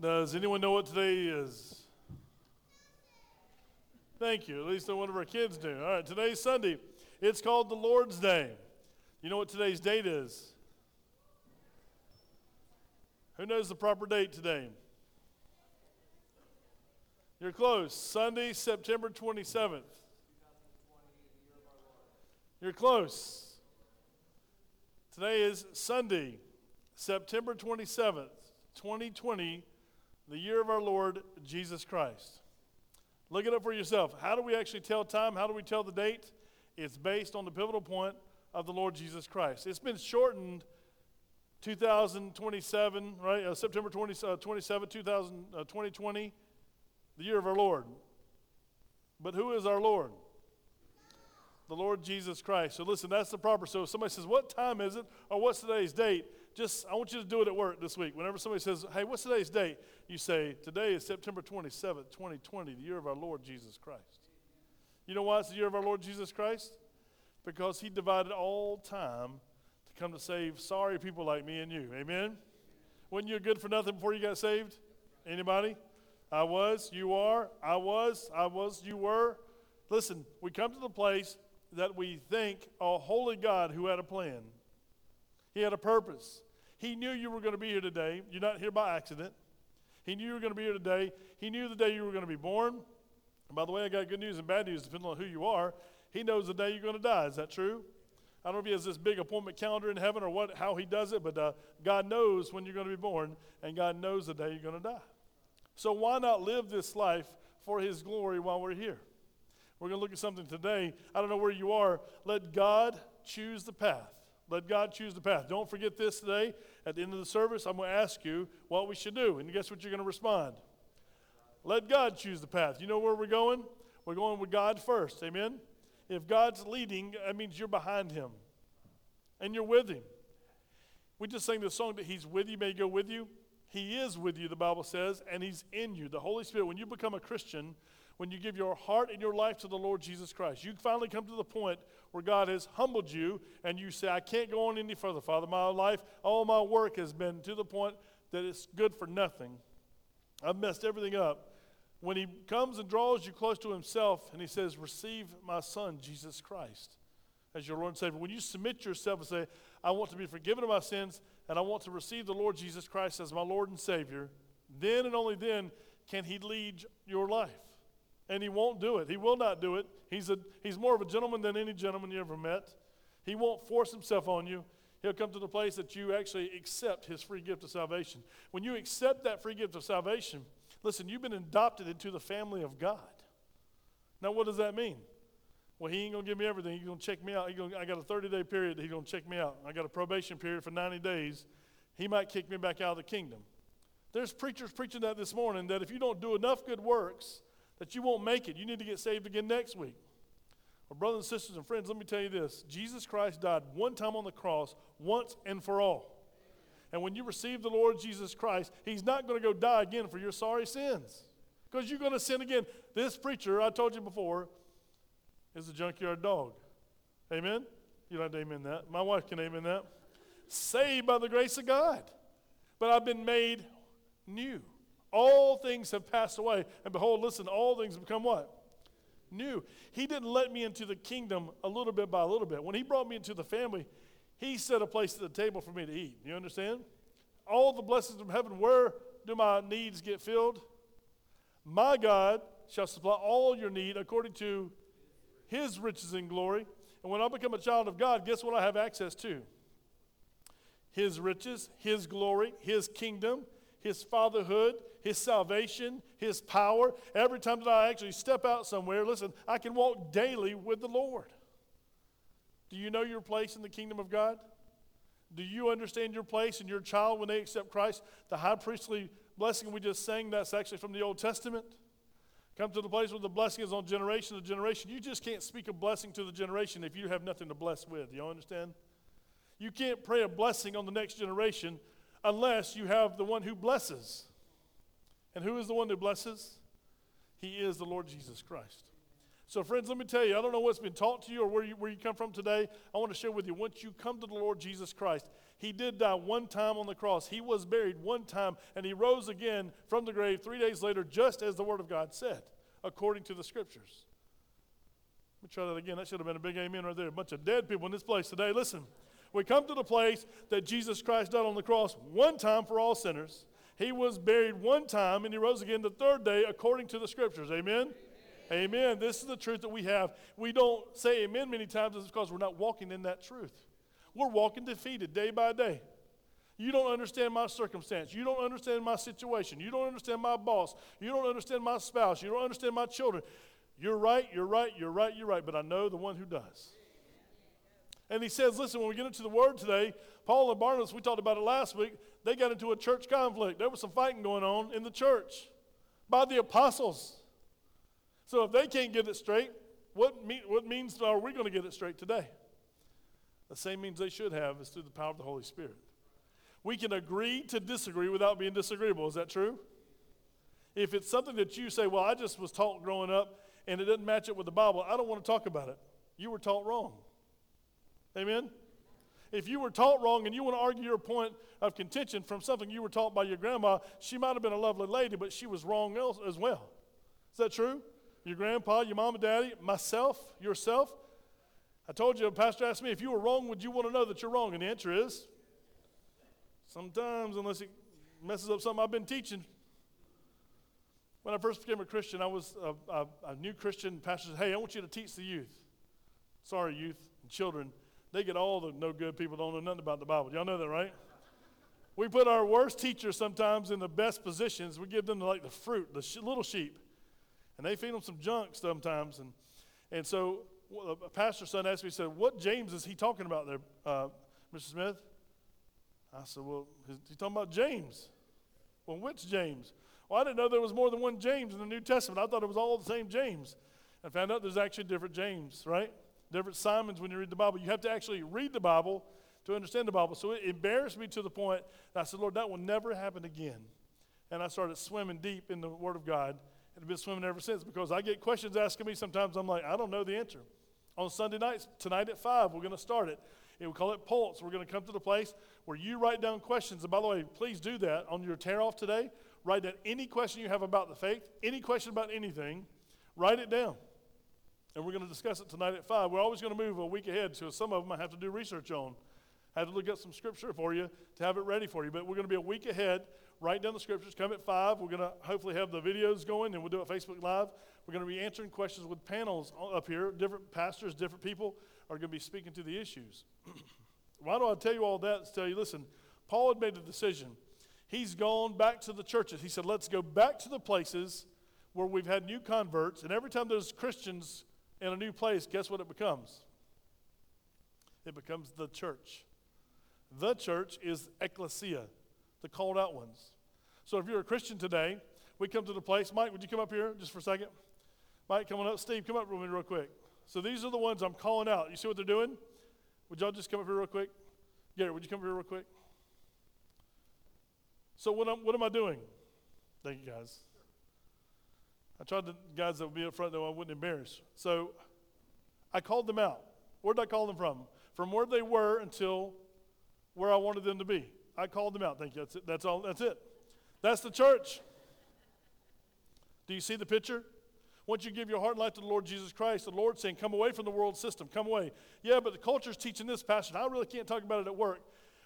Does anyone know what today is? Thank you. At least one of our kids do. All right, today's Sunday. It's called the Lord's Day. You know what today's date is? Who knows the proper date today? You're close. Sunday, September 27th. You're close. Today is Sunday, September 27th, 2020, the year of our Lord Jesus Christ. Look it up for yourself. How do we actually tell time? How do we tell the date? It's based on the pivotal point of the Lord Jesus Christ. It's been shortened 2027, right? Uh, September 20, uh, 27, 2000, uh, 2020, the year of our Lord. But who is our Lord? The Lord Jesus Christ. So listen, that's the proper. So if somebody says, What time is it? Or what's today's date? Just, I want you to do it at work this week. Whenever somebody says, Hey, what's today's date? You say, Today is September 27th, 2020, the year of our Lord Jesus Christ. You know why it's the year of our Lord Jesus Christ? Because he divided all time to come to save sorry people like me and you. Amen? Wasn't you good for nothing before you got saved? Anybody? I was, you are, I was, I was, you were. Listen, we come to the place that we think a holy God who had a plan. He had a purpose. He knew you were going to be here today. You're not here by accident. He knew you were going to be here today. He knew the day you were going to be born. And by the way, I got good news and bad news depending on who you are. He knows the day you're going to die. Is that true? I don't know if he has this big appointment calendar in heaven or what, how he does it, but uh, God knows when you're going to be born, and God knows the day you're going to die. So why not live this life for his glory while we're here? We're going to look at something today. I don't know where you are. Let God choose the path. Let God choose the path. Don't forget this today. At the end of the service, I'm going to ask you what we should do. And guess what you're going to respond? Let God choose the path. You know where we're going? We're going with God first. Amen? If God's leading, that means you're behind Him and you're with Him. We just sang the song that He's with you, may go with you. He is with you, the Bible says, and He's in you. The Holy Spirit, when you become a Christian, when you give your heart and your life to the Lord Jesus Christ. You finally come to the point where God has humbled you and you say, I can't go on any further, Father. My life, all my work has been to the point that it's good for nothing. I've messed everything up. When He comes and draws you close to Himself and He says, Receive my Son, Jesus Christ, as your Lord and Savior. When you submit yourself and say, I want to be forgiven of my sins and I want to receive the Lord Jesus Christ as my Lord and Savior, then and only then can He lead your life and he won't do it. He will not do it. He's, a, he's more of a gentleman than any gentleman you ever met. He won't force himself on you. He'll come to the place that you actually accept his free gift of salvation. When you accept that free gift of salvation, listen, you've been adopted into the family of God. Now, what does that mean? Well, he ain't gonna give me everything. He's gonna check me out. Gonna, I got a 30-day period. He's gonna check me out. I got a probation period for 90 days. He might kick me back out of the kingdom. There's preachers preaching that this morning that if you don't do enough good works, that you won't make it. You need to get saved again next week. Well, brothers and sisters and friends, let me tell you this Jesus Christ died one time on the cross, once and for all. And when you receive the Lord Jesus Christ, He's not going to go die again for your sorry sins because you're going to sin again. This preacher, I told you before, is a junkyard dog. Amen? You don't have to amen that. My wife can amen that. Saved by the grace of God. But I've been made new. All things have passed away. And behold, listen, all things have become what? New. He didn't let me into the kingdom a little bit by a little bit. When he brought me into the family, he set a place at the table for me to eat. You understand? All the blessings of heaven, where do my needs get filled? My God shall supply all your need according to his riches and glory. And when I become a child of God, guess what I have access to? His riches, his glory, his kingdom, his fatherhood, his salvation, his power. Every time that I actually step out somewhere, listen, I can walk daily with the Lord. Do you know your place in the kingdom of God? Do you understand your place and your child when they accept Christ? The high priestly blessing we just sang, that's actually from the Old Testament. Come to the place where the blessing is on generation to generation. You just can't speak a blessing to the generation if you have nothing to bless with. You understand? You can't pray a blessing on the next generation unless you have the one who blesses. And who is the one who blesses? He is the Lord Jesus Christ. So, friends, let me tell you, I don't know what's been taught to you or where you, where you come from today. I want to share with you once you come to the Lord Jesus Christ, He did die one time on the cross. He was buried one time, and he rose again from the grave three days later, just as the Word of God said, according to the Scriptures. Let me try that again. That should have been a big amen right there. A bunch of dead people in this place today. Listen, we come to the place that Jesus Christ died on the cross one time for all sinners. He was buried one time, and he rose again the third day, according to the Scriptures. Amen? Amen. amen. This is the truth that we have. We don't say amen many times, it's because we're not walking in that truth. We're walking defeated day by day. You don't understand my circumstance. You don't understand my situation. You don't understand my boss. You don't understand my spouse. You don't understand my children. You're right, you're right, you're right, you're right, but I know the one who does. And he says, listen, when we get into the word today, Paul and Barnabas, we talked about it last week, they got into a church conflict. There was some fighting going on in the church by the apostles. So if they can't get it straight, what, what means are we going to get it straight today? The same means they should have is through the power of the Holy Spirit. We can agree to disagree without being disagreeable. Is that true? If it's something that you say, well, I just was taught growing up and it doesn't match up with the Bible, I don't want to talk about it. You were taught wrong. Amen? If you were taught wrong and you want to argue your point of contention from something you were taught by your grandma, she might have been a lovely lady, but she was wrong as well. Is that true? Your grandpa, your mom and daddy, myself, yourself, I told you, a pastor asked me, if you were wrong, would you want to know that you're wrong? And the answer is sometimes, unless it messes up something I've been teaching. When I first became a Christian, I was a, a, a new Christian. Pastor said, Hey, I want you to teach the youth. Sorry, youth and children. They get all the no good people don't know nothing about the Bible. Y'all know that, right? we put our worst teachers sometimes in the best positions. We give them like the fruit, the sh- little sheep, and they feed them some junk sometimes. And, and so a pastor's son asked me, he said, What James is he talking about there, uh, Mr. Smith? I said, Well, he's talking about James. Well, which James? Well, I didn't know there was more than one James in the New Testament. I thought it was all the same James. I found out there's actually different James, right? Different Simons when you read the Bible. You have to actually read the Bible to understand the Bible. So it embarrassed me to the point that I said, Lord, that will never happen again. And I started swimming deep in the Word of God and have been swimming ever since because I get questions asking me sometimes. I'm like, I don't know the answer on Sunday nights. Tonight at 5, we're going to start it. And we call it Pulse. We're going to come to the place where you write down questions. And by the way, please do that on your tear off today. Write down any question you have about the faith, any question about anything, write it down. And we're going to discuss it tonight at 5. We're always going to move a week ahead, so some of them I have to do research on. I have to look up some scripture for you to have it ready for you. But we're going to be a week ahead. Write down the scriptures. Come at 5. We're going to hopefully have the videos going, and we'll do it Facebook Live. We're going to be answering questions with panels up here. Different pastors, different people are going to be speaking to the issues. Why do I tell you all that? To tell you, listen, Paul had made a decision. He's gone back to the churches. He said, let's go back to the places where we've had new converts. And every time there's Christians in a new place, guess what it becomes? It becomes the church. The church is ecclesia, the called out ones. So if you're a Christian today, we come to the place. Mike, would you come up here just for a second? Mike, coming up. Steve, come up with me real quick. So these are the ones I'm calling out. You see what they're doing? Would y'all just come up here real quick? Gary, would you come up here real quick? So what am, what am I doing? Thank you, guys. I tried the guys that would be up front, though I wouldn't embarrass. So I called them out. Where did I call them from? From where they were until where I wanted them to be. I called them out. Thank you. That's it. That's all. That's it. That's the church. Do you see the picture? Once you give your heart and life to the Lord Jesus Christ, the Lord's saying, Come away from the world system, come away. Yeah, but the culture's teaching this, Pastor, I really can't talk about it at work.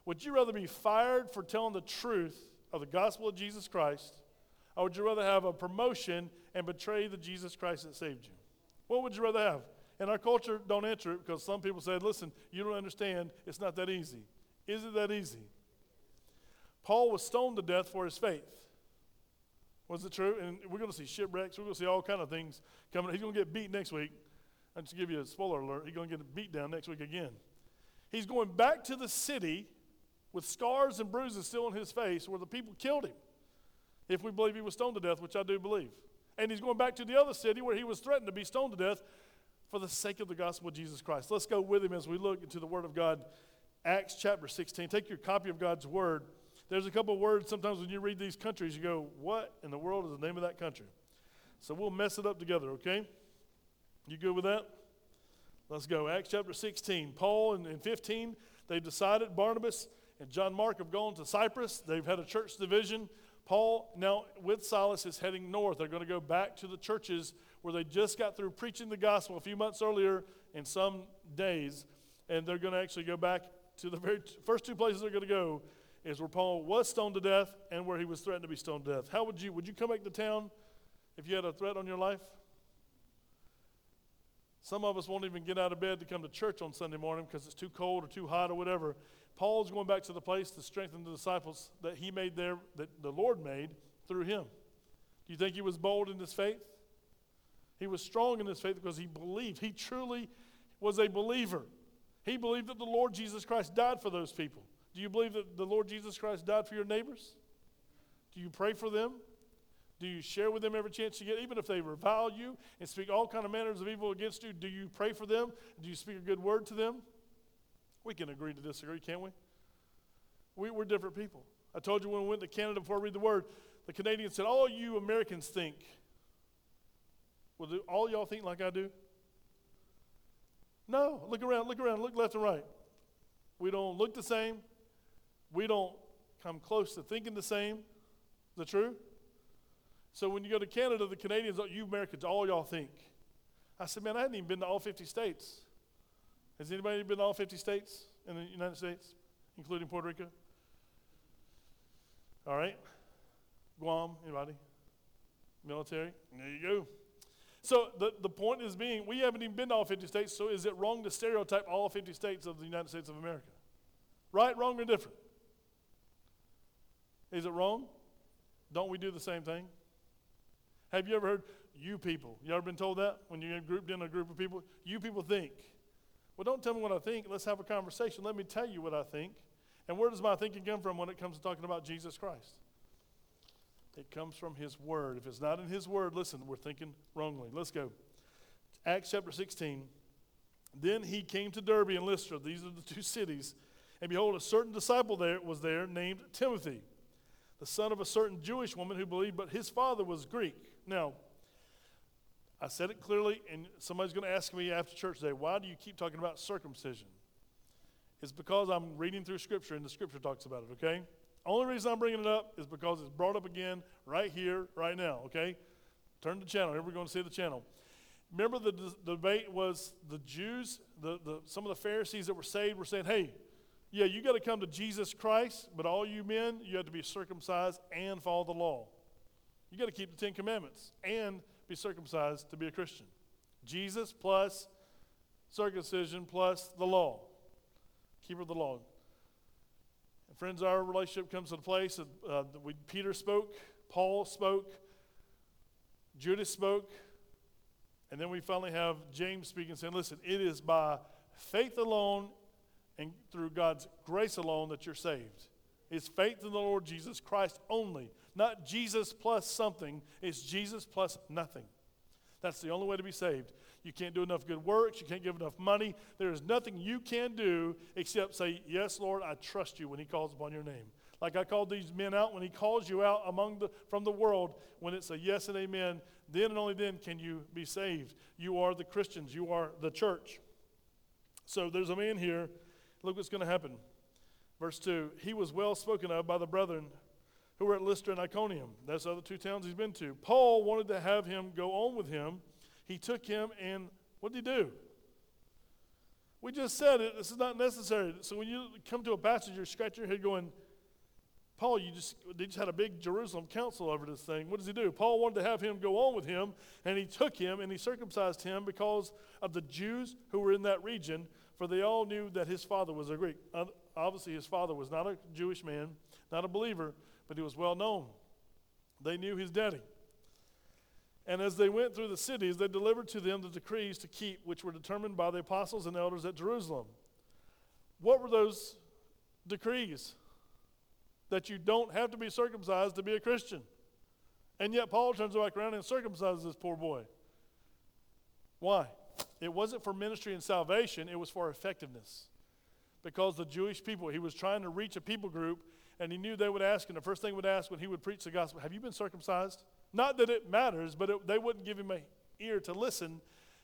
Would you rather be fired for telling the truth of the gospel of Jesus Christ, or would you rather have a promotion and betray the Jesus Christ that saved you? What would you rather have? And our culture don't answer it because some people said, listen, you don't understand, it's not that easy. Is it that easy? Paul was stoned to death for his faith. Was it true? And we're going to see shipwrecks. We're going to see all kind of things coming. He's going to get beat next week. I just give you a spoiler alert. He's going to get beat down next week again. He's going back to the city with scars and bruises still on his face where the people killed him. If we believe he was stoned to death, which I do believe. And he's going back to the other city where he was threatened to be stoned to death for the sake of the gospel of Jesus Christ. Let's go with him as we look into the Word of God. Acts chapter 16. Take your copy of God's Word. There's a couple words sometimes when you read these countries, you go, What in the world is the name of that country? So we'll mess it up together, okay? You good with that? Let's go. Acts chapter 16. Paul and, and 15, they've decided, Barnabas and John Mark have gone to Cyprus. They've had a church division. Paul, now with Silas, is heading north. They're going to go back to the churches where they just got through preaching the gospel a few months earlier in some days. And they're going to actually go back to the very first two places they're going to go is where Paul was stoned to death and where he was threatened to be stoned to death. How would you, would you come back to town if you had a threat on your life? Some of us won't even get out of bed to come to church on Sunday morning because it's too cold or too hot or whatever. Paul's going back to the place to strengthen the disciples that he made there, that the Lord made through him. Do you think he was bold in his faith? He was strong in his faith because he believed. He truly was a believer. He believed that the Lord Jesus Christ died for those people. Do you believe that the Lord Jesus Christ died for your neighbors? Do you pray for them? Do you share with them every chance you get, even if they revile you and speak all kind of manners of evil against you? Do you pray for them? Do you speak a good word to them? We can agree to disagree, can't we? we we're different people. I told you when we went to Canada before I read the word, the Canadians said, All you Americans think. Well, do all y'all think like I do? No. Look around, look around, look left and right. We don't look the same. We don't come close to thinking the same. Is that true? So when you go to Canada, the Canadians, you Americans, all y'all think. I said, man, I hadn't even been to all 50 states. Has anybody been to all 50 states in the United States, including Puerto Rico? All right. Guam, anybody? Military? There you go. So the, the point is being, we haven't even been to all 50 states, so is it wrong to stereotype all 50 states of the United States of America? Right, wrong, or different? Is it wrong? Don't we do the same thing? Have you ever heard, you people? You ever been told that when you're grouped in a group of people? You people think. Well, don't tell me what I think. Let's have a conversation. Let me tell you what I think. And where does my thinking come from when it comes to talking about Jesus Christ? It comes from His Word. If it's not in His Word, listen, we're thinking wrongly. Let's go. Acts chapter 16. Then he came to Derbe and Lystra. These are the two cities. And behold, a certain disciple there was there named Timothy, the son of a certain Jewish woman who believed, but his father was Greek. Now, I said it clearly, and somebody's going to ask me after church today, why do you keep talking about circumcision? It's because I'm reading through Scripture, and the Scripture talks about it, okay? Only reason I'm bringing it up is because it's brought up again right here, right now, okay? Turn the channel. Here we're going to see the channel. Remember, the, debate was the Jews, the, the, some of the Pharisees that were saved were saying, hey, yeah, you got to come to Jesus Christ, but all you men, you have to be circumcised and follow the law. You got to keep the Ten Commandments and be circumcised to be a Christian. Jesus plus circumcision plus the law. Keeper of the law. And friends, our relationship comes to the place that uh, we, Peter spoke, Paul spoke, Judas spoke, and then we finally have James speaking, saying, Listen, it is by faith alone and through God's grace alone that you're saved. It's faith in the Lord Jesus Christ only not Jesus plus something, it's Jesus plus nothing. That's the only way to be saved. You can't do enough good works. You can't give enough money. There is nothing you can do except say, Yes, Lord, I trust you when He calls upon your name. Like I called these men out, when He calls you out among the, from the world, when it's a yes and amen, then and only then can you be saved. You are the Christians, you are the church. So there's a man here. Look what's going to happen. Verse 2 He was well spoken of by the brethren who were at Lystra and Iconium. That's the other two towns he's been to. Paul wanted to have him go on with him. He took him and what did he do? We just said it. This is not necessary. So when you come to a passage, you're scratching your head going, Paul, you just, they just had a big Jerusalem council over this thing. What does he do? Paul wanted to have him go on with him, and he took him and he circumcised him because of the Jews who were in that region, for they all knew that his father was a Greek. Obviously, his father was not a Jewish man, not a believer, but he was well known. They knew his daddy. And as they went through the cities, they delivered to them the decrees to keep, which were determined by the apostles and elders at Jerusalem. What were those decrees? That you don't have to be circumcised to be a Christian. And yet Paul turns back around and circumcises this poor boy. Why? It wasn't for ministry and salvation, it was for effectiveness. Because the Jewish people, he was trying to reach a people group and he knew they would ask, and the first thing would ask when he would preach the gospel, Have you been circumcised? Not that it matters, but it, they wouldn't give him an ear to listen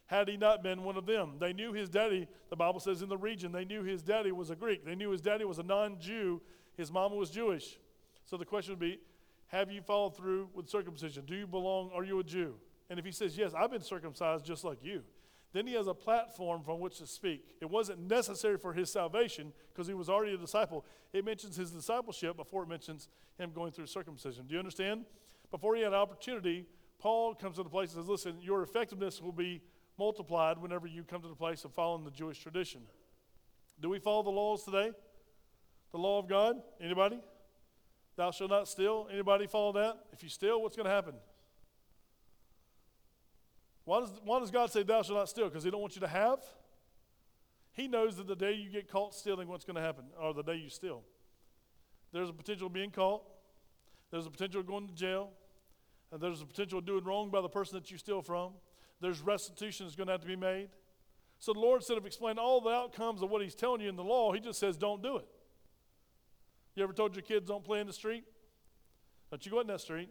had he not been one of them. They knew his daddy, the Bible says in the region, they knew his daddy was a Greek. They knew his daddy was a non Jew. His mama was Jewish. So the question would be Have you followed through with circumcision? Do you belong? Are you a Jew? And if he says, Yes, I've been circumcised just like you, then he has a platform from which to speak. It wasn't necessary for his salvation because he was already a disciple. It mentions his discipleship before it mentions him going through circumcision. Do you understand? Before he had an opportunity, Paul comes to the place and says, Listen, your effectiveness will be multiplied whenever you come to the place of following the Jewish tradition. Do we follow the laws today? The law of God? Anybody? Thou shalt not steal. Anybody follow that? If you steal, what's going to happen? Why does, why does God say, Thou shalt not steal? Because He don't want you to have? He knows that the day you get caught stealing, what's going to happen, or the day you steal. There's a potential of being caught, there's a potential of going to jail, and there's a potential of doing wrong by the person that you steal from. There's restitution that's going to have to be made. So the Lord, instead of explaining all the outcomes of what He's telling you in the law, He just says, Don't do it. You ever told your kids, Don't play in the street? Don't you go in that street.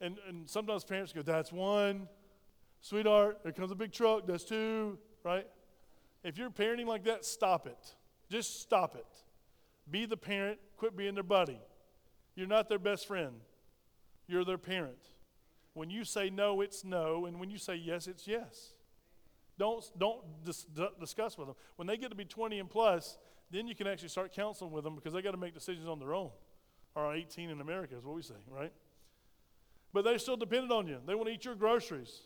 And, and sometimes parents go, That's one. Sweetheart, there comes a big truck. That's two, right? If you're parenting like that, stop it. Just stop it. Be the parent, quit being their buddy. You're not their best friend, you're their parent. When you say no, it's no, and when you say yes, it's yes. Don't, don't dis- discuss with them. When they get to be 20 and plus, then you can actually start counseling with them because they got to make decisions on their own. Or 18 in America is what we say, right? But they're still dependent on you. They want to eat your groceries.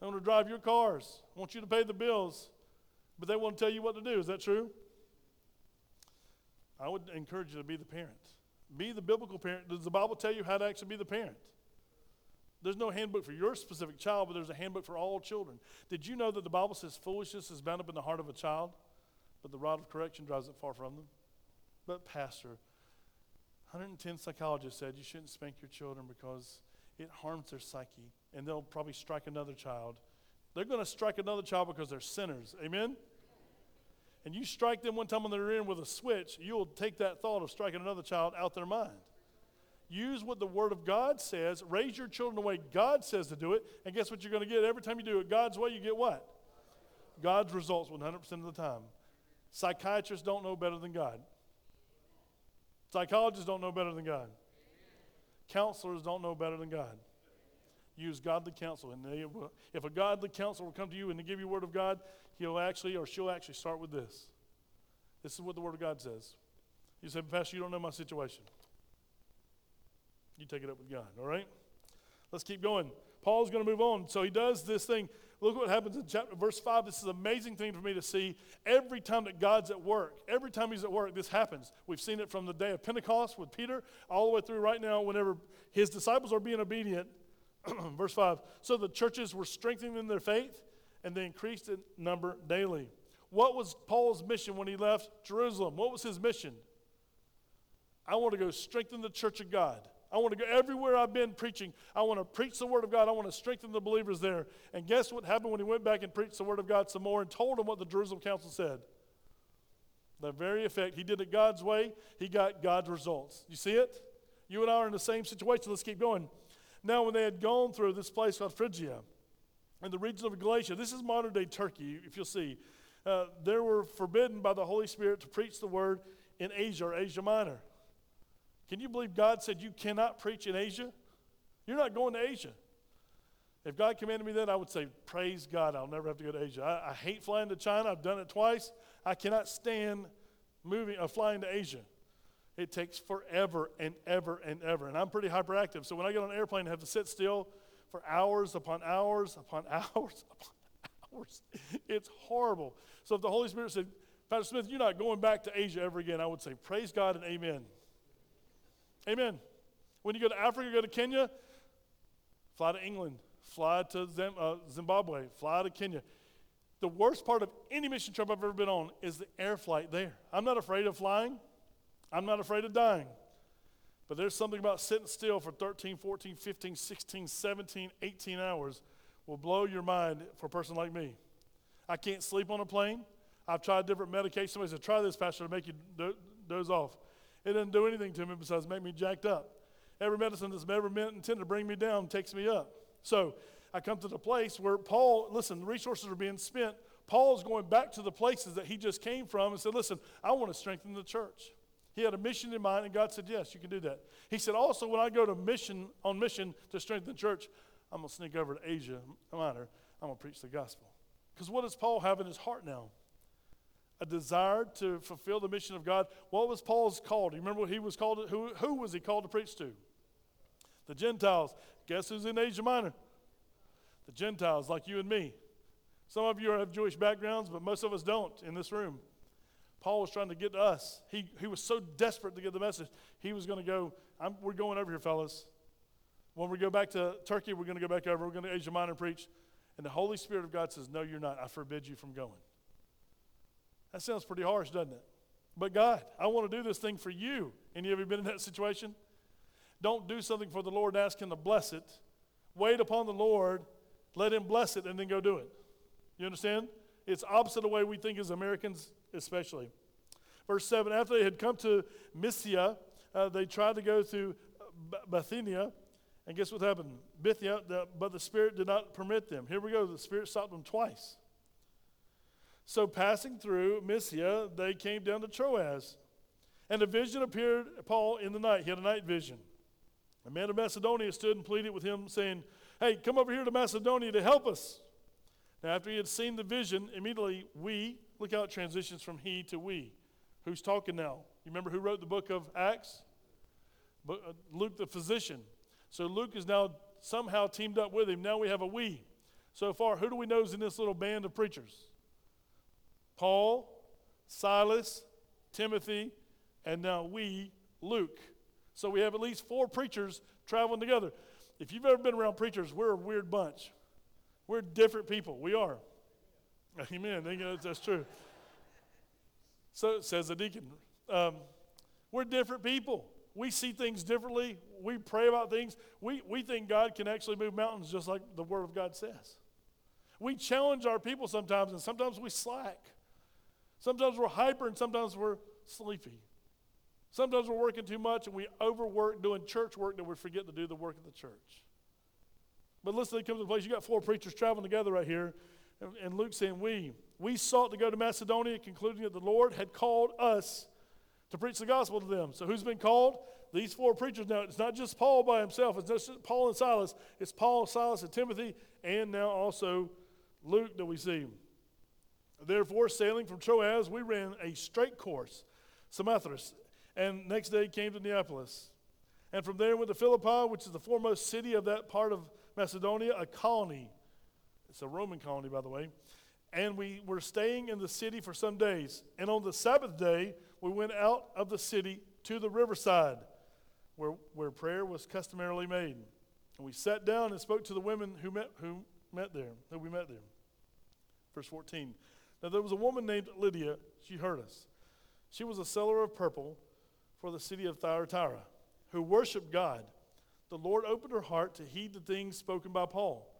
They want to drive your cars. Want you to pay the bills. But they want to tell you what to do. Is that true? I would encourage you to be the parent. Be the biblical parent. Does the Bible tell you how to actually be the parent? There's no handbook for your specific child, but there's a handbook for all children. Did you know that the Bible says foolishness is bound up in the heart of a child, but the rod of correction drives it far from them? But, Pastor, 110 psychologists said you shouldn't spank your children because it harms their psyche, and they'll probably strike another child. They're going to strike another child because they're sinners. Amen? And you strike them one time when they're in with a switch, you'll take that thought of striking another child out their mind. Use what the Word of God says. Raise your children the way God says to do it. And guess what you're going to get? Every time you do it God's way, you get what? God's results 100% of the time. Psychiatrists don't know better than God. Psychologists don't know better than God. Counselors don't know better than God. Use godly counsel. And they, will, if a godly counselor will come to you and they give you word of God, he'll actually or she'll actually start with this. This is what the Word of God says. You say, Pastor, you don't know my situation. You take it up with God, all right? Let's keep going. Paul's going to move on. So he does this thing. Look what happens in chapter verse 5. This is an amazing thing for me to see. Every time that God's at work, every time he's at work, this happens. We've seen it from the day of Pentecost with Peter all the way through right now whenever his disciples are being obedient. verse 5. So the churches were strengthening in their faith and they increased in number daily. What was Paul's mission when he left Jerusalem? What was his mission? I want to go strengthen the church of God. I want to go everywhere I've been preaching. I want to preach the Word of God. I want to strengthen the believers there. And guess what happened when he went back and preached the Word of God some more and told them what the Jerusalem Council said? The very effect. He did it God's way, he got God's results. You see it? You and I are in the same situation. Let's keep going. Now, when they had gone through this place called Phrygia and the region of Galatia, this is modern day Turkey, if you'll see, uh, they were forbidden by the Holy Spirit to preach the word in Asia or Asia Minor. Can you believe God said you cannot preach in Asia? You're not going to Asia. If God commanded me that, I would say, Praise God, I'll never have to go to Asia. I, I hate flying to China. I've done it twice. I cannot stand moving uh, flying to Asia. It takes forever and ever and ever. And I'm pretty hyperactive. So when I get on an airplane, I have to sit still for hours upon hours upon hours upon hours. It's horrible. So if the Holy Spirit said, Pastor Smith, you're not going back to Asia ever again, I would say, Praise God and amen. Amen. When you go to Africa, go to Kenya, fly to England, fly to uh, Zimbabwe, fly to Kenya. The worst part of any mission trip I've ever been on is the air flight there. I'm not afraid of flying, I'm not afraid of dying. But there's something about sitting still for 13, 14, 15, 16, 17, 18 hours will blow your mind for a person like me. I can't sleep on a plane. I've tried different medications. Somebody said, try this, Pastor, to make you do- doze off. It doesn't do anything to me besides make me jacked up. Every medicine that's ever meant intended to bring me down takes me up. So I come to the place where Paul, listen, resources are being spent. Paul's going back to the places that he just came from and said, Listen, I want to strengthen the church. He had a mission in mind, and God said, Yes, you can do that. He said, Also, when I go to mission on mission to strengthen the church, I'm going to sneak over to Asia Minor. I'm going to preach the gospel. Because what does Paul have in his heart now? A desire to fulfill the mission of God. What was Paul's call? Do you remember what he was called? Who, who was he called to preach to? The Gentiles. Guess who's in Asia Minor? The Gentiles, like you and me. Some of you have Jewish backgrounds, but most of us don't in this room. Paul was trying to get to us. He, he was so desperate to get the message. He was going to go, we're going over here, fellas. When we go back to Turkey, we're going to go back over. We're going to Asia Minor and preach. And the Holy Spirit of God says, No, you're not. I forbid you from going. That sounds pretty harsh, doesn't it? But God, I want to do this thing for you. Any of you been in that situation? Don't do something for the Lord and ask Him to bless it. Wait upon the Lord, let Him bless it, and then go do it. You understand? It's opposite the way we think as Americans, especially. Verse 7 After they had come to Mysia, uh, they tried to go through Bithynia. And guess what happened? Bithynia, the, but the Spirit did not permit them. Here we go. The Spirit stopped them twice. So passing through Mysia, they came down to Troas. And a vision appeared Paul in the night. He had a night vision. A man of Macedonia stood and pleaded with him, saying, Hey, come over here to Macedonia to help us. Now, after he had seen the vision, immediately we, look how it transitions from he to we. Who's talking now? You remember who wrote the book of Acts? Uh, Luke the physician. So Luke is now somehow teamed up with him. Now we have a we. So far, who do we know is in this little band of preachers? Paul, Silas, Timothy, and now we, Luke. So we have at least four preachers traveling together. If you've ever been around preachers, we're a weird bunch. We're different people. We are. Amen. That's true. So says the deacon. Um, we're different people. We see things differently. We pray about things. We, we think God can actually move mountains just like the Word of God says. We challenge our people sometimes, and sometimes we slack. Sometimes we're hyper, and sometimes we're sleepy. Sometimes we're working too much, and we overwork doing church work that we forget to do the work of the church. But listen, it comes to a place you got four preachers traveling together right here, and, Luke saying, We. We sought to go to Macedonia, concluding that the Lord had called us to preach the gospel to them. So who's been called? These four preachers. Now, it's not just Paul by himself, it's just Paul and Silas. It's Paul, Silas, and Timothy, and now also Luke that we see. Therefore, sailing from Troas, we ran a straight course, Samothrace, and next day came to Neapolis. And from there went to Philippi, which is the foremost city of that part of Macedonia, a colony. It's a Roman colony, by the way. And we were staying in the city for some days. And on the Sabbath day, we went out of the city to the riverside where, where prayer was customarily made. And we sat down and spoke to the women who met, who met there, who we met there. Verse 14. Now there was a woman named Lydia. She heard us. She was a seller of purple for the city of Thyatira, who worshiped God the Lord opened her heart to heed the things spoken by Paul.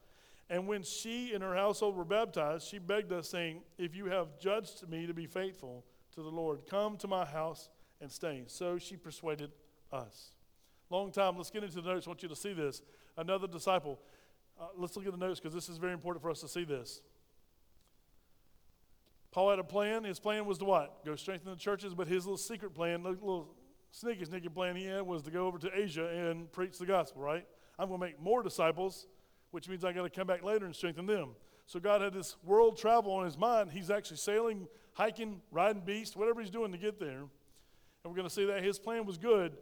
And when she and her household were baptized, she begged us, saying, If you have judged me to be faithful to the Lord, come to my house and stay. So she persuaded us. Long time. Let's get into the notes. I want you to see this. Another disciple. Uh, let's look at the notes because this is very important for us to see this. Paul had a plan. His plan was to what? Go strengthen the churches, but his little secret plan, little sneaky, sneaky plan he had was to go over to Asia and preach the gospel, right? I'm going to make more disciples, which means I got to come back later and strengthen them. So God had this world travel on his mind. He's actually sailing, hiking, riding beasts, whatever he's doing to get there. And we're going to see that his plan was good,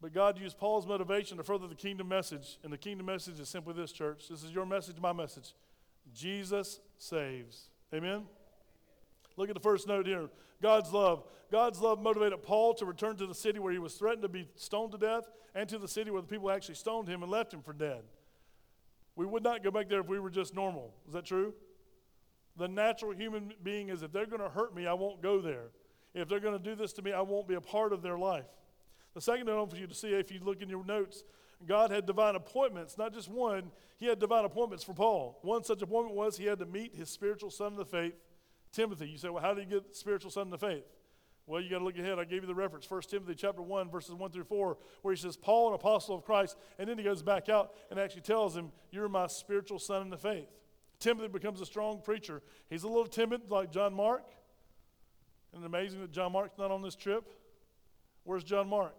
but God used Paul's motivation to further the kingdom message. And the kingdom message is simply this, church. This is your message, my message. Jesus saves. Amen? Look at the first note here God's love. God's love motivated Paul to return to the city where he was threatened to be stoned to death and to the city where the people actually stoned him and left him for dead. We would not go back there if we were just normal. Is that true? The natural human being is if they're going to hurt me, I won't go there. If they're going to do this to me, I won't be a part of their life. The second thing I want for you to see, if you look in your notes, God had divine appointments, not just one, He had divine appointments for Paul. One such appointment was he had to meet his spiritual son of the faith, Timothy. You say, well, how did he get spiritual son of the faith? Well, you got to look ahead. I gave you the reference, 1 Timothy chapter 1, verses 1 through 4, where he says, Paul, an apostle of Christ, and then he goes back out and actually tells him, You're my spiritual son in the faith. Timothy becomes a strong preacher. He's a little timid, like John Mark. It amazing that John Mark's not on this trip? Where's John Mark?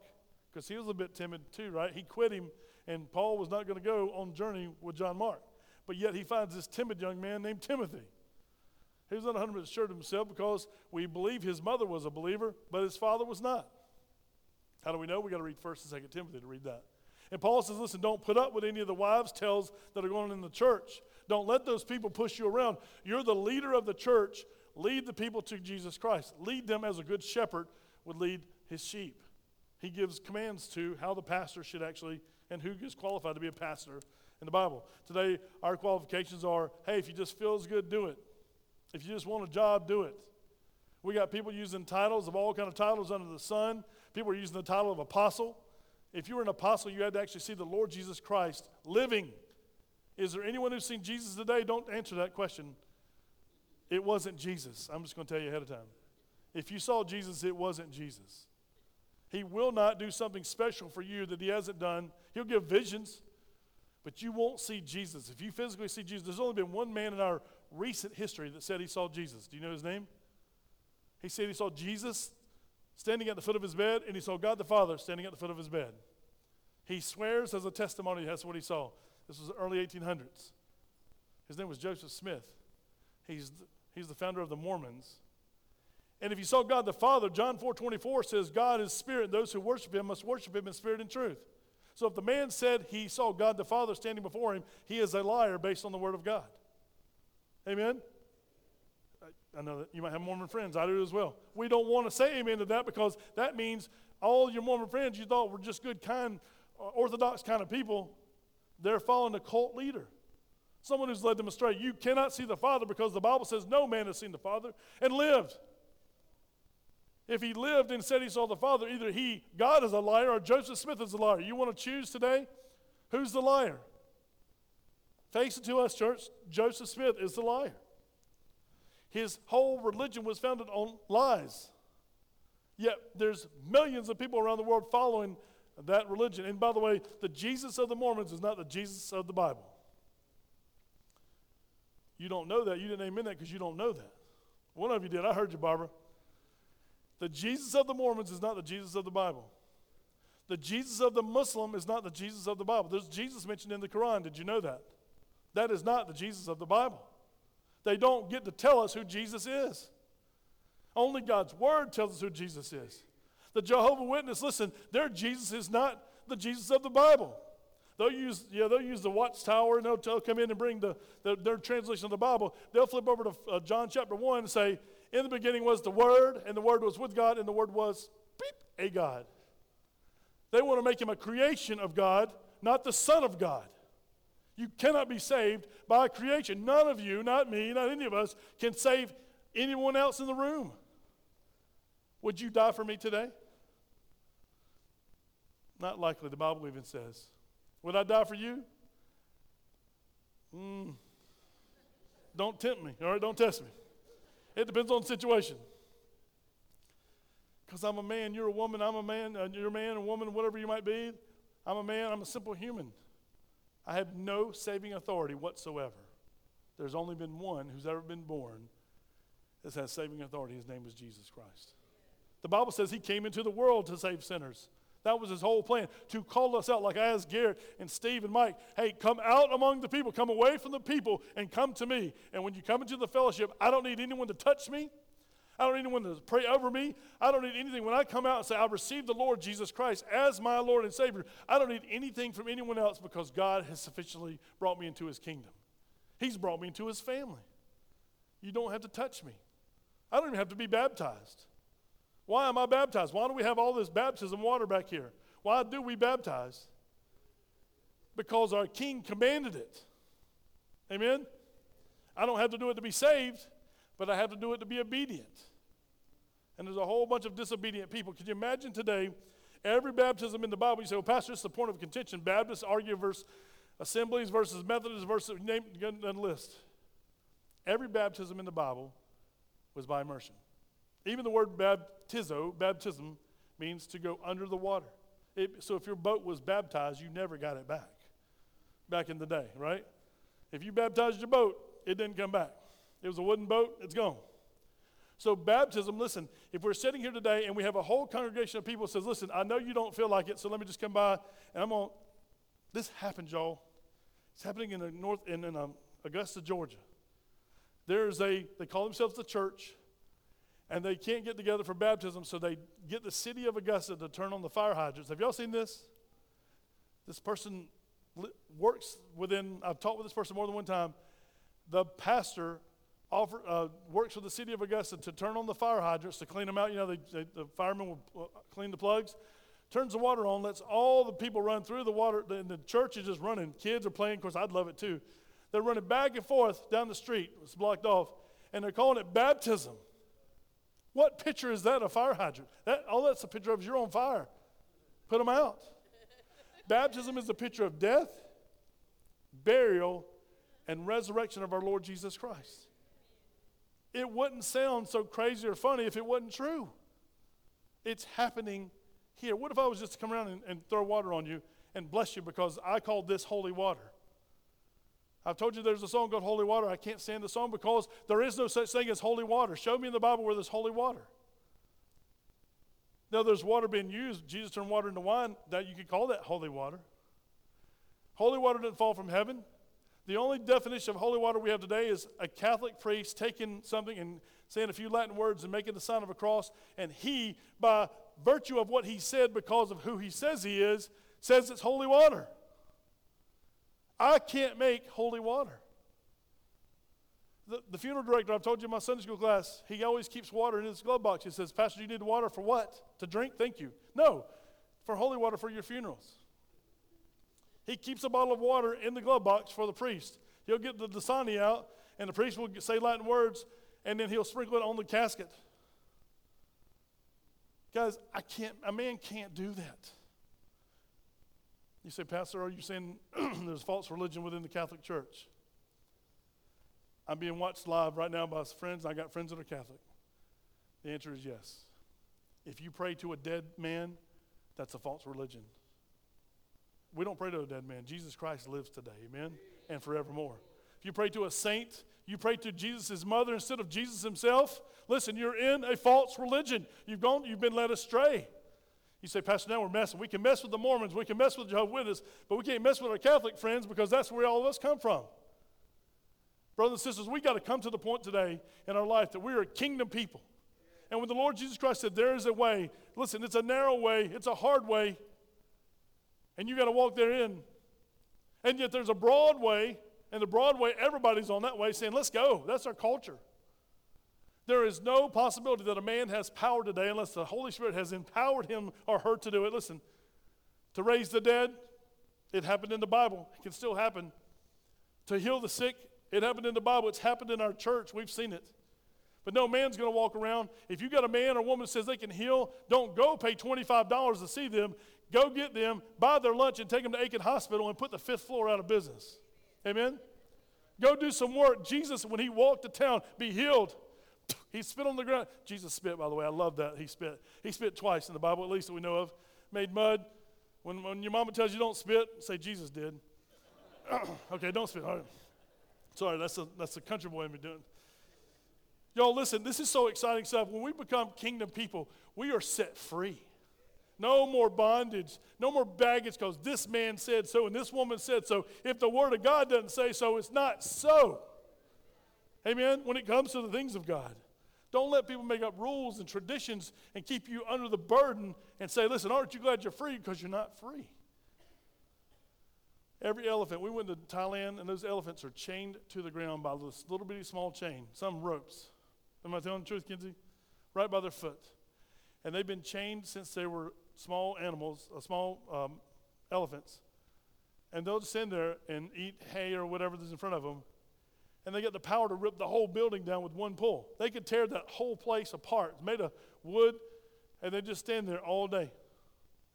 Because he was a bit timid too, right? He quit him, and Paul was not going to go on journey with John Mark. But yet he finds this timid young man named Timothy. He was not 100% sure of himself because we believe his mother was a believer, but his father was not. How do we know? We got to read 1st and 2nd Timothy to read that. And Paul says, listen, don't put up with any of the wives' tales that are going on in the church. Don't let those people push you around. You're the leader of the church. Lead the people to Jesus Christ. Lead them as a good shepherd would lead his sheep. He gives commands to how the pastor should actually and who is qualified to be a pastor in the Bible. Today, our qualifications are hey, if you just feels good, do it. If you just want a job, do it. We got people using titles of all kind of titles under the sun. People are using the title of apostle. If you were an apostle, you had to actually see the Lord Jesus Christ living. Is there anyone who's seen Jesus today? Don't answer that question. It wasn't Jesus. I'm just going to tell you ahead of time. If you saw Jesus, it wasn't Jesus. He will not do something special for you that he hasn't done. He'll give visions, but you won't see Jesus. If you physically see Jesus, there's only been one man in our recent history that said he saw Jesus. Do you know his name? He said he saw Jesus standing at the foot of his bed, and he saw God the Father standing at the foot of his bed. He swears as a testimony that's what he saw. This was the early 1800s. His name was Joseph Smith. He's he's the founder of the Mormons. And if you saw God the Father, John 4 24 says, God is spirit, and those who worship him must worship him in spirit and truth. So if the man said he saw God the Father standing before him, he is a liar based on the word of God. Amen? I know that you might have Mormon friends. I do as well. We don't want to say amen to that because that means all your Mormon friends you thought were just good, kind, uh, orthodox kind of people, they're following a cult leader. Someone who's led them astray. You cannot see the Father because the Bible says no man has seen the Father and lived. If he lived and said he saw the Father, either he, God, is a liar or Joseph Smith is a liar. You want to choose today? Who's the liar? It to us, church. Joseph Smith is the liar. His whole religion was founded on lies. Yet there's millions of people around the world following that religion. And by the way, the Jesus of the Mormons is not the Jesus of the Bible. You don't know that. You didn't amen that because you don't know that. One of you did. I heard you, Barbara. The Jesus of the Mormons is not the Jesus of the Bible. The Jesus of the Muslim is not the Jesus of the Bible. There's Jesus mentioned in the Quran. Did you know that? That is not the Jesus of the Bible. They don't get to tell us who Jesus is. Only God's Word tells us who Jesus is. The Jehovah Witness, listen, their Jesus is not the Jesus of the Bible. They'll use, yeah, they'll use the watchtower and they'll, they'll come in and bring the, the, their translation of the Bible. They'll flip over to uh, John chapter 1 and say, In the beginning was the Word, and the Word was with God, and the Word was beep, a God. They want to make him a creation of God, not the Son of God. You cannot be saved by creation. None of you, not me, not any of us, can save anyone else in the room. Would you die for me today? Not likely, the Bible even says. Would I die for you? Mm. Don't tempt me, all right? Don't test me. It depends on the situation. Because I'm a man, you're a woman, I'm a man, uh, you're a man, a woman, whatever you might be. I'm a man, I'm a simple human. I have no saving authority whatsoever. There's only been one who's ever been born that has saving authority. His name is Jesus Christ. The Bible says he came into the world to save sinners. That was his whole plan, to call us out, like I asked Garrett and Steve and Mike, hey, come out among the people, come away from the people, and come to me. And when you come into the fellowship, I don't need anyone to touch me. I don't need anyone to pray over me. I don't need anything. When I come out and say, I received the Lord Jesus Christ as my Lord and Savior, I don't need anything from anyone else because God has sufficiently brought me into his kingdom. He's brought me into his family. You don't have to touch me. I don't even have to be baptized. Why am I baptized? Why do we have all this baptism water back here? Why do we baptize? Because our King commanded it. Amen? I don't have to do it to be saved but I have to do it to be obedient. And there's a whole bunch of disobedient people. Could you imagine today, every baptism in the Bible, you say, well, Pastor, it's the point of contention. Baptists argue versus assemblies versus Methodists versus, name a list. Every baptism in the Bible was by immersion. Even the word baptizo, baptism, means to go under the water. It, so if your boat was baptized, you never got it back. Back in the day, right? If you baptized your boat, it didn't come back. It was a wooden boat, it's gone. So baptism, listen, if we're sitting here today and we have a whole congregation of people says, listen, I know you don't feel like it, so let me just come by and I'm on. This happened, y'all. It's happening in the north in, in um, Augusta, Georgia. There's a they call themselves the church, and they can't get together for baptism, so they get the city of Augusta to turn on the fire hydrants. Have y'all seen this? This person works within. I've talked with this person more than one time. The pastor offer, uh, works with the city of Augusta to turn on the fire hydrants to clean them out. You know, the firemen will uh, clean the plugs. Turns the water on, lets all the people run through the water. And the church is just running. Kids are playing. Of course, I'd love it too. They're running back and forth down the street. It's blocked off. And they're calling it baptism. What picture is that? A fire hydrant. That, all that's a picture of is you're on fire. Put them out. Baptism is a picture of death, burial, and resurrection of our Lord Jesus Christ. It wouldn't sound so crazy or funny if it wasn't true. It's happening here. What if I was just to come around and, and throw water on you and bless you because I called this holy water? I've told you there's a song called Holy Water. I can't stand the song because there is no such thing as holy water. Show me in the Bible where there's holy water. Now, there's water being used. Jesus turned water into wine. That you could call that holy water. Holy water didn't fall from heaven. The only definition of holy water we have today is a Catholic priest taking something and saying a few Latin words and making the sign of a cross, and he, by virtue of what he said, because of who he says he is, says it's holy water. I can't make holy water. The, the funeral director, I've told you in my Sunday school class, he always keeps water in his glove box. He says, Pastor, you need water for what? To drink? Thank you. No, for holy water for your funerals. He keeps a bottle of water in the glove box for the priest. He'll get the Dasani out, and the priest will say Latin words, and then he'll sprinkle it on the casket. Guys, I can't, a man can't do that. You say, Pastor, are you saying there's false religion within the Catholic Church? I'm being watched live right now by friends. I got friends that are Catholic. The answer is yes. If you pray to a dead man, that's a false religion. We don't pray to a dead man. Jesus Christ lives today, amen, and forevermore. If you pray to a saint, you pray to Jesus' mother instead of Jesus himself, listen, you're in a false religion. You've gone, you've been led astray. You say, Pastor, now we're messing. We can mess with the Mormons, we can mess with Jehovah's Witnesses, but we can't mess with our Catholic friends because that's where all of us come from. Brothers and sisters, we got to come to the point today in our life that we are kingdom people. And when the Lord Jesus Christ said, There is a way, listen, it's a narrow way, it's a hard way, and you got to walk therein. And yet there's a broad way, and the broad way, everybody's on that way saying, Let's go. That's our culture. There is no possibility that a man has power today unless the Holy Spirit has empowered him or her to do it. Listen, to raise the dead, it happened in the Bible. It can still happen. To heal the sick, it happened in the Bible. It's happened in our church. We've seen it. But no man's going to walk around. If you got a man or woman says they can heal, don't go pay $25 to see them. Go get them, buy their lunch, and take them to Aiken Hospital and put the fifth floor out of business. Amen? Go do some work. Jesus, when he walked to town, be healed. He spit on the ground. Jesus spit, by the way. I love that. He spit. He spit twice in the Bible, at least that we know of. Made mud. When, when your mama tells you don't spit, say Jesus did. okay, don't spit. All right. Sorry, that's a, that's a country boy in me doing. Y'all, listen, this is so exciting stuff. When we become kingdom people, we are set free. No more bondage, no more baggage because this man said so and this woman said so. If the word of God doesn't say so, it's not so. Amen? When it comes to the things of God. Don't let people make up rules and traditions and keep you under the burden and say, listen, aren't you glad you're free? Because you're not free. Every elephant, we went to Thailand and those elephants are chained to the ground by this little bitty small chain, some ropes. Am I telling the truth, Kinsey? Right by their foot. And they've been chained since they were small animals, uh, small um, elephants. And they'll just stand there and eat hay or whatever that's in front of them. And they get the power to rip the whole building down with one pull. They could tear that whole place apart. It's made of wood, and they just stand there all day.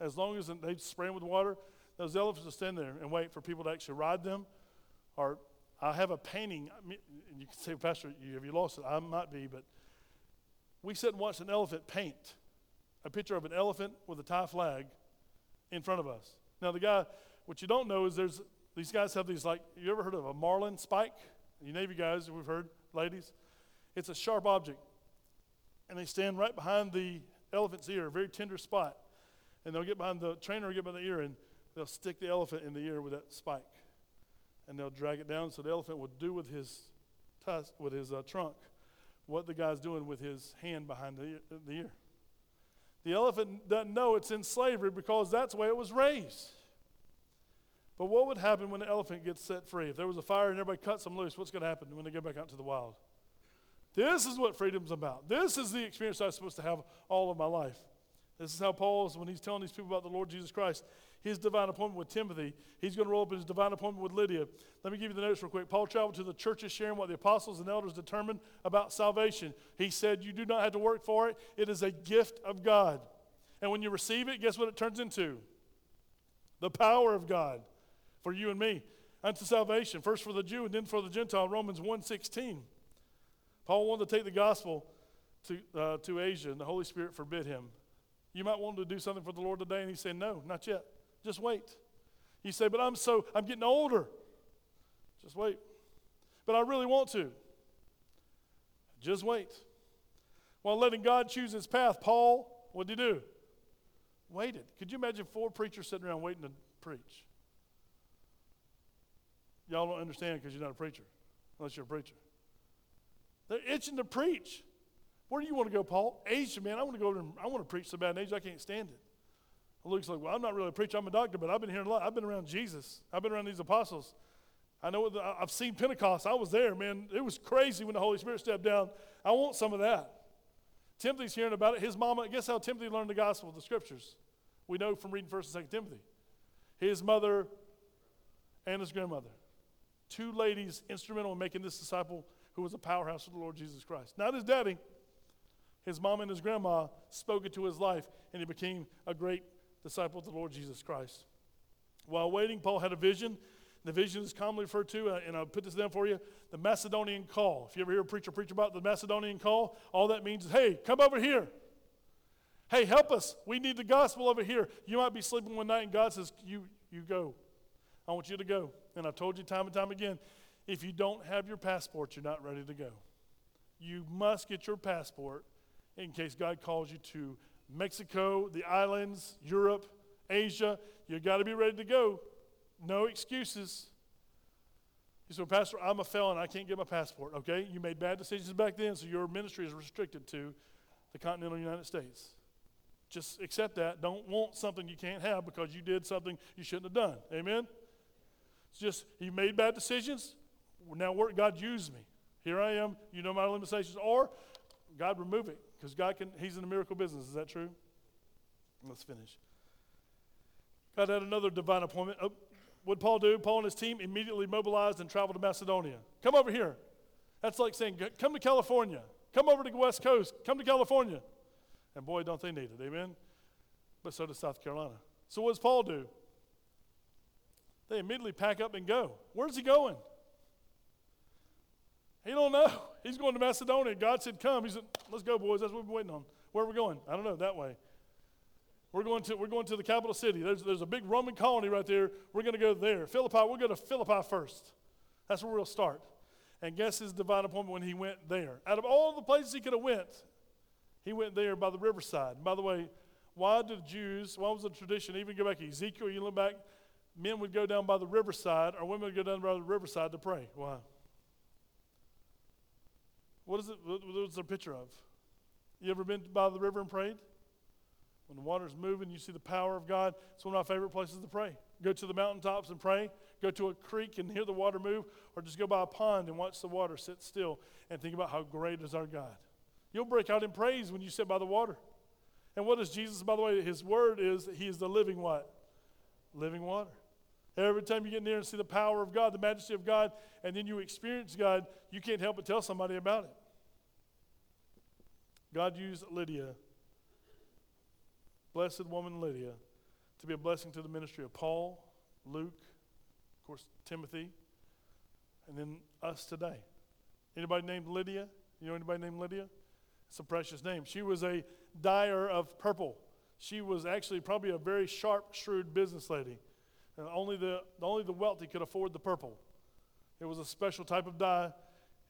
As long as they spray them with water, those elephants will stand there and wait for people to actually ride them. Or I have a painting. You can say, Pastor, have you lost it? I might be, but we sit and watch an elephant paint a picture of an elephant with a Thai flag in front of us. Now, the guy, what you don't know is there's these guys have these like, you ever heard of a marlin spike? You Navy guys, we've heard, ladies. It's a sharp object. And they stand right behind the elephant's ear, a very tender spot. And they'll get behind the trainer, will get behind the ear, and they'll stick the elephant in the ear with that spike. And they'll drag it down so the elephant will do with his tusk, with his uh, trunk, what the guy's doing with his hand behind the the ear. The elephant doesn't know it's in slavery because that's the way it was raised. But what would happen when the elephant gets set free? If there was a fire and everybody cuts them loose, what's going to happen when they go back out to the wild? This is what freedom's about. This is the experience I'm supposed to have all of my life. This is how Paul is when he's telling these people about the Lord Jesus Christ, his divine appointment with Timothy, he's going to roll up his divine appointment with Lydia. Let me give you the notes real quick. Paul traveled to the churches sharing what the apostles and elders determined about salvation. He said, You do not have to work for it, it is a gift of God. And when you receive it, guess what it turns into? The power of God for you and me unto salvation, first for the Jew and then for the Gentile, Romans 1.16. Paul wanted to take the gospel to, uh, to Asia, and the Holy Spirit forbid him. You might want to do something for the Lord today, and he said, No, not yet. Just wait. You say, But I'm so, I'm getting older. Just wait. But I really want to. Just wait. While letting God choose his path, Paul, what did he do? Waited. Could you imagine four preachers sitting around waiting to preach? Y'all don't understand because you're not a preacher, unless you're a preacher. They're itching to preach. Where do you want to go, Paul? Asia, man. I want to go over I want to preach so bad in Asia, I can't stand it. Luke's like, well, I'm not really a preacher. I'm a doctor, but I've been hearing a lot. I've been around Jesus. I've been around these apostles. I know I've seen Pentecost. I was there, man. It was crazy when the Holy Spirit stepped down. I want some of that. Timothy's hearing about it. His mama, guess how Timothy learned the gospel, the scriptures? We know from reading 1st and 2nd Timothy. His mother and his grandmother. Two ladies instrumental in making this disciple who was a powerhouse for the Lord Jesus Christ. Not his daddy. His mom and his grandma spoke into his life, and he became a great disciple of the Lord Jesus Christ. While waiting, Paul had a vision. The vision is commonly referred to, uh, and I'll put this down for you the Macedonian call. If you ever hear a preacher preach about the Macedonian call, all that means is, hey, come over here. Hey, help us. We need the gospel over here. You might be sleeping one night, and God says, you, you go. I want you to go. And I've told you time and time again if you don't have your passport, you're not ready to go. You must get your passport in case God calls you to Mexico, the islands, Europe, Asia. You got to be ready to go. No excuses. You say, Pastor, I'm a felon. I can't get my passport. Okay, you made bad decisions back then, so your ministry is restricted to the continental United States. Just accept that. Don't want something you can't have because you did something you shouldn't have done. Amen? It's just, you made bad decisions. Now, work, God used me. Here I am. You know my limitations. Or God remove it because God can, He's in the miracle business. Is that true? Let's finish. God had another divine appointment. Oh, what Paul do? Paul and his team immediately mobilized and traveled to Macedonia. Come over here. That's like saying, come to California. Come over to the West Coast. Come to California. And boy, don't they need it. Amen? But so does South Carolina. So what does Paul do? They immediately pack up and go. Where's he going? He don't know. He's going to Macedonia. God said, Come. He said, Let's go, boys. That's what we've been waiting on. Where are we going? I don't know, that way. We're going to, we're going to the capital city. There's, there's a big Roman colony right there. We're going to go there. Philippi, we'll go to Philippi first. That's where we'll start. And guess his divine appointment when he went there. Out of all the places he could have went, he went there by the riverside. And by the way, why did the Jews, why was the tradition, even go back to Ezekiel, you look back, men would go down by the riverside or women would go down by the riverside to pray. Why? What is it? What is it a picture of? You ever been by the river and prayed? When the water's moving, you see the power of God. It's one of my favorite places to pray. Go to the mountaintops and pray. Go to a creek and hear the water move, or just go by a pond and watch the water sit still and think about how great is our God. You'll break out in praise when you sit by the water. And what is Jesus, by the way? His word is that He is the living what? Living water. Every time you get near and see the power of God, the majesty of God, and then you experience God, you can't help but tell somebody about it. God used Lydia, blessed woman Lydia, to be a blessing to the ministry of Paul, Luke, of course, Timothy, and then us today. Anybody named Lydia? You know anybody named Lydia? It's a precious name. She was a, dyer of purple. She was actually probably a very sharp, shrewd business lady. And only the, only the wealthy could afford the purple. It was a special type of dye,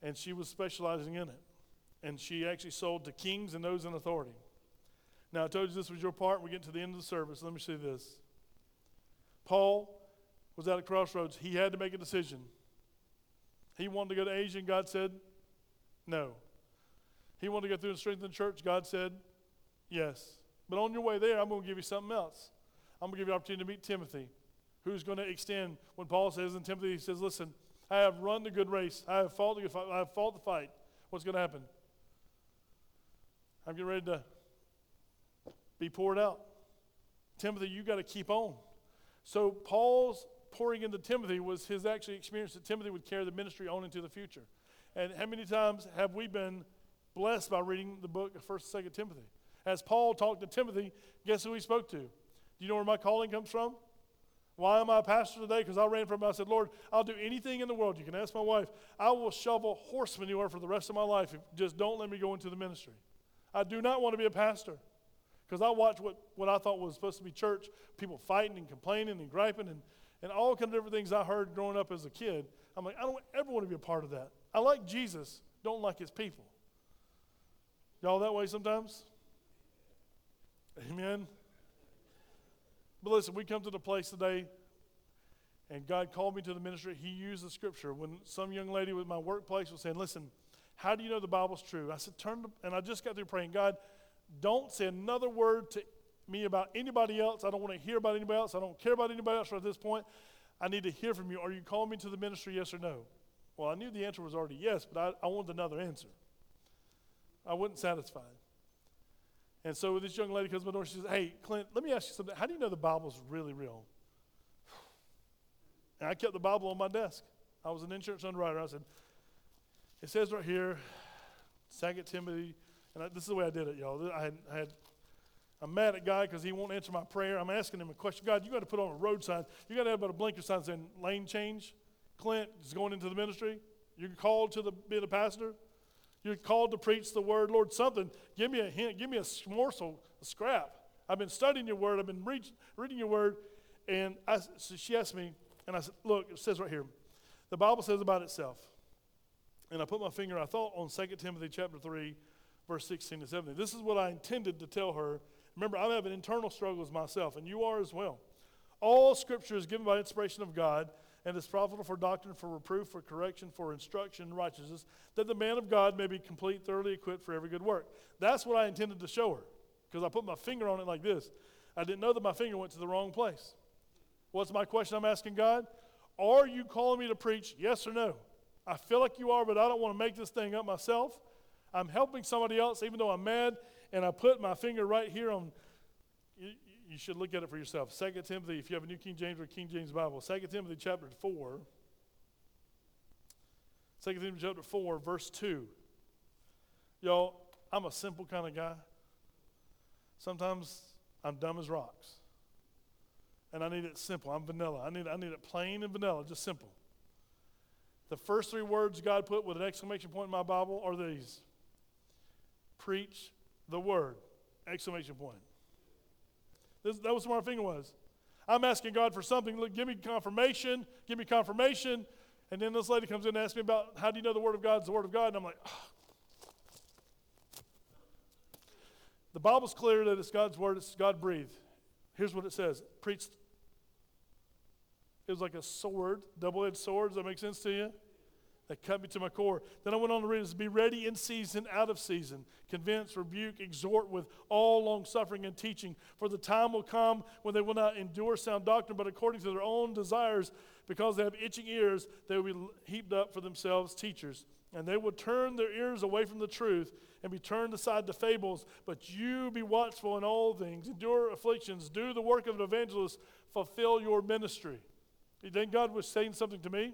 and she was specializing in it. And she actually sold to kings and those in authority. Now, I told you this was your part. We get to the end of the service. Let me see this. Paul was at a crossroads. He had to make a decision. He wanted to go to Asia, and God said, no. He wanted to go through and strengthen the church. God said, yes. But on your way there, I'm going to give you something else. I'm going to give you an opportunity to meet Timothy, who's going to extend. When Paul says in Timothy, he says, listen, I have run the good race. I have fought the good fight. I have fought the fight. What's going to happen? I'm getting ready to be poured out. Timothy, you got to keep on. So Paul's pouring into Timothy was his actually experience that Timothy would carry the ministry on into the future. And how many times have we been blessed by reading the book of 1st and 2nd Timothy? As Paul talked to Timothy, guess who he spoke to? Do you know where my calling comes from? Why am I a pastor today? Because I ran from I said, Lord, I'll do anything in the world. You can ask my wife. I will shovel horse manure for the rest of my life if just don't let me go into the ministry. I do not want to be a pastor. Because I watched what, what I thought was supposed to be church, people fighting and complaining and griping and, and all kinds of different things I heard growing up as a kid. I'm like, I don't ever want to be a part of that. I like Jesus, don't like his people. Y'all that way sometimes? Amen. But listen, we come to the place today, and God called me to the ministry. He used the scripture. When some young lady with my workplace was saying, Listen, how do you know the Bible's true? I said, Turn to, and I just got through praying, God, don't say another word to me about anybody else. I don't want to hear about anybody else. I don't care about anybody else right at this point. I need to hear from you. Are you calling me to the ministry, yes or no? Well, I knew the answer was already yes, but I, I wanted another answer. I wasn't satisfied. And so this young lady comes to my door. She says, Hey, Clint, let me ask you something. How do you know the Bible's really real? And I kept the Bible on my desk. I was an insurance underwriter. I said, It says right here, Second Timothy and I, this is the way I did it, y'all. I had, I had I'm mad at God because he won't answer my prayer. I'm asking him a question. God, you got to put on a road sign. You got to have about a blinker sign saying lane change. Clint is going into the ministry. You're called to the, be a pastor. You're called to preach the word. Lord, something. Give me a hint. Give me a morsel, a scrap. I've been studying your word. I've been read, reading your word. And I, so she asked me, and I said, Look, it says right here. The Bible says about itself. And I put my finger, I thought, on 2 Timothy chapter 3, verse 16 to 17. This is what I intended to tell her. Remember, I'm having internal struggles myself, and you are as well. All scripture is given by inspiration of God and is profitable for doctrine, for reproof, for correction, for instruction in righteousness, that the man of God may be complete, thoroughly equipped for every good work. That's what I intended to show her, because I put my finger on it like this. I didn't know that my finger went to the wrong place. What's my question I'm asking God? Are you calling me to preach? Yes or no? I feel like you are, but I don't want to make this thing up myself. I'm helping somebody else even though I'm mad, and I put my finger right here on. You, you should look at it for yourself. 2 Timothy, if you have a New King James or King James Bible, 2 Timothy chapter 4. 2 Timothy chapter 4, verse 2. Y'all, I'm a simple kind of guy. Sometimes I'm dumb as rocks. And I need it simple. I'm vanilla. I need, I need it plain and vanilla, just simple. The first three words God put with an exclamation point in my Bible are these preach the word. Exclamation point. This, that was where my finger was. I'm asking God for something. Look, give me confirmation. Give me confirmation. And then this lady comes in and asks me about how do you know the word of God is the word of God? And I'm like, oh. the Bible's clear that it's God's word. It's God breathed. Here's what it says: preach. It was like a sword, double-edged sword. Does that make sense to you? that cut me to my core. Then I went on to read this be ready in season, out of season, convince, rebuke, exhort with all long suffering and teaching. For the time will come when they will not endure sound doctrine, but according to their own desires, because they have itching ears, they will be heaped up for themselves teachers. And they will turn their ears away from the truth and be turned aside to fables. But you be watchful in all things, endure afflictions, do the work of an evangelist, fulfill your ministry. You think God was saying something to me?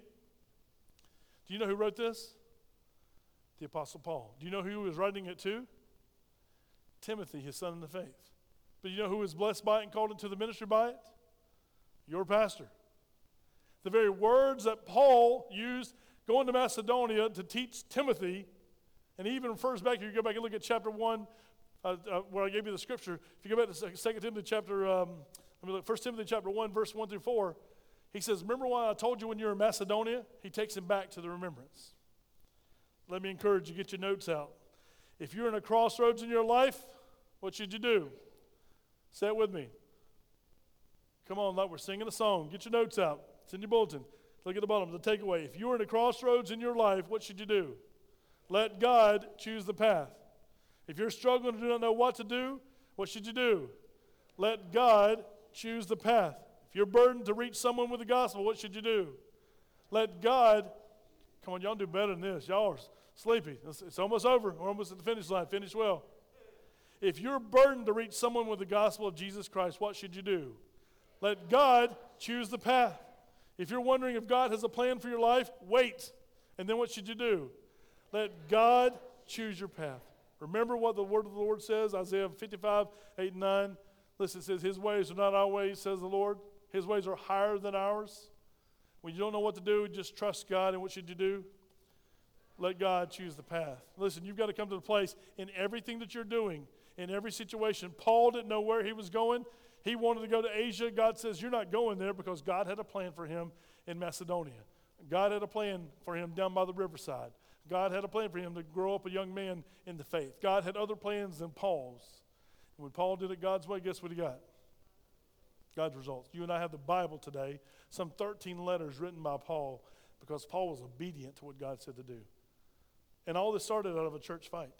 Do you know who wrote this? The Apostle Paul. Do you know who he was writing it to? Timothy, his son in the faith. But you know who was blessed by it and called into the ministry by it? Your pastor. The very words that Paul used going to Macedonia to teach Timothy, and even refers back, you go back and look at chapter 1, uh, uh, where I gave you the scripture, if you go back to 2 Timothy chapter, um, let me look, 1 Timothy chapter 1, verse 1 through 4, he says, Remember why I told you when you were in Macedonia? He takes him back to the remembrance. Let me encourage you, get your notes out. If you're in a crossroads in your life, what should you do? Say it with me. Come on, like we're singing a song. Get your notes out. It's in your bulletin. Look at the bottom, the takeaway. If you're in a crossroads in your life, what should you do? Let God choose the path. If you're struggling and do not know what to do, what should you do? Let God choose the path. You're burdened to reach someone with the gospel, what should you do? Let God, come on, y'all do better than this. Y'all are sleepy. It's, it's almost over. We're almost at the finish line. Finish well. If you're burdened to reach someone with the gospel of Jesus Christ, what should you do? Let God choose the path. If you're wondering if God has a plan for your life, wait. And then what should you do? Let God choose your path. Remember what the word of the Lord says, Isaiah 55, 8 and 9. Listen, it says, His ways are not our ways, says the Lord. His ways are higher than ours. When you don't know what to do, just trust God. And what should you do? Let God choose the path. Listen, you've got to come to the place in everything that you're doing, in every situation. Paul didn't know where he was going. He wanted to go to Asia. God says, You're not going there because God had a plan for him in Macedonia. God had a plan for him down by the riverside. God had a plan for him to grow up a young man in the faith. God had other plans than Paul's. And when Paul did it God's way, guess what he got? God's results. You and I have the Bible today, some 13 letters written by Paul because Paul was obedient to what God said to do. And all this started out of a church fight.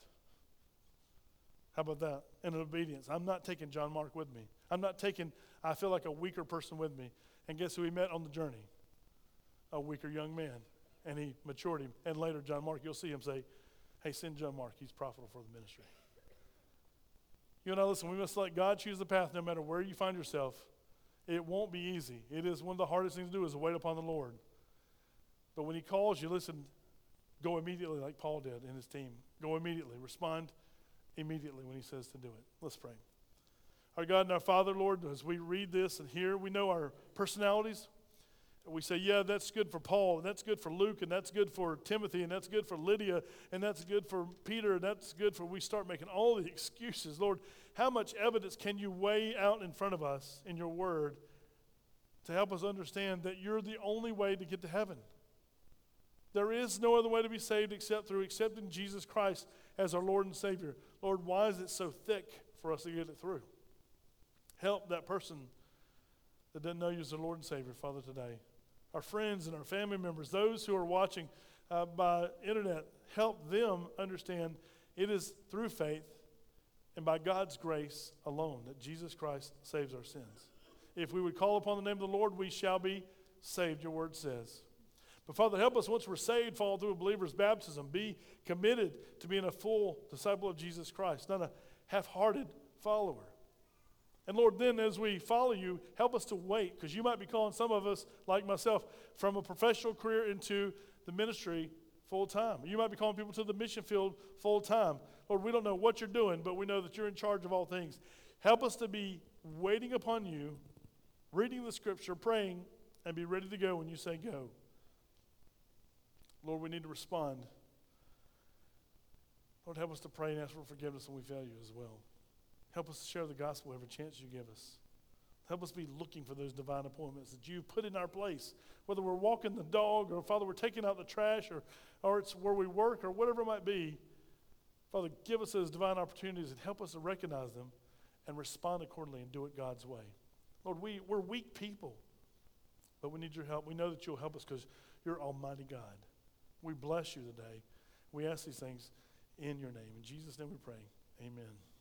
How about that? And an obedience. I'm not taking John Mark with me. I'm not taking, I feel like a weaker person with me. And guess who he met on the journey? A weaker young man and he matured him. And later, John Mark, you'll see him say, Hey, send John Mark. He's profitable for the ministry. You know, listen, we must let God choose the path no matter where you find yourself. It won't be easy. It is one of the hardest things to do is wait upon the Lord. But when he calls you, listen, go immediately like Paul did in his team. Go immediately. Respond immediately when he says to do it. Let's pray. Our God and our Father, Lord, as we read this and hear, we know our personalities we say, yeah, that's good for Paul, and that's good for Luke, and that's good for Timothy, and that's good for Lydia, and that's good for Peter, and that's good for we start making all the excuses. Lord, how much evidence can you weigh out in front of us in your word to help us understand that you're the only way to get to heaven? There is no other way to be saved except through accepting Jesus Christ as our Lord and Savior. Lord, why is it so thick for us to get it through? Help that person that doesn't know you as their Lord and Savior, Father, today our friends and our family members, those who are watching uh, by internet, help them understand it is through faith and by God's grace alone that Jesus Christ saves our sins. If we would call upon the name of the Lord, we shall be saved, your word says. But Father, help us once we're saved, follow through a believer's baptism, be committed to being a full disciple of Jesus Christ, not a half hearted follower. And Lord, then as we follow you, help us to wait, because you might be calling some of us, like myself, from a professional career into the ministry full time. You might be calling people to the mission field full time. Lord, we don't know what you're doing, but we know that you're in charge of all things. Help us to be waiting upon you, reading the scripture, praying, and be ready to go when you say go. Lord, we need to respond. Lord, help us to pray and ask for forgiveness when we fail you as well. Help us to share the gospel every chance you give us. Help us be looking for those divine appointments that you've put in our place. Whether we're walking the dog or, Father, we're taking out the trash or, or it's where we work or whatever it might be. Father, give us those divine opportunities and help us to recognize them and respond accordingly and do it God's way. Lord, we, we're weak people, but we need your help. We know that you'll help us because you're Almighty God. We bless you today. We ask these things in your name. In Jesus' name we pray. Amen.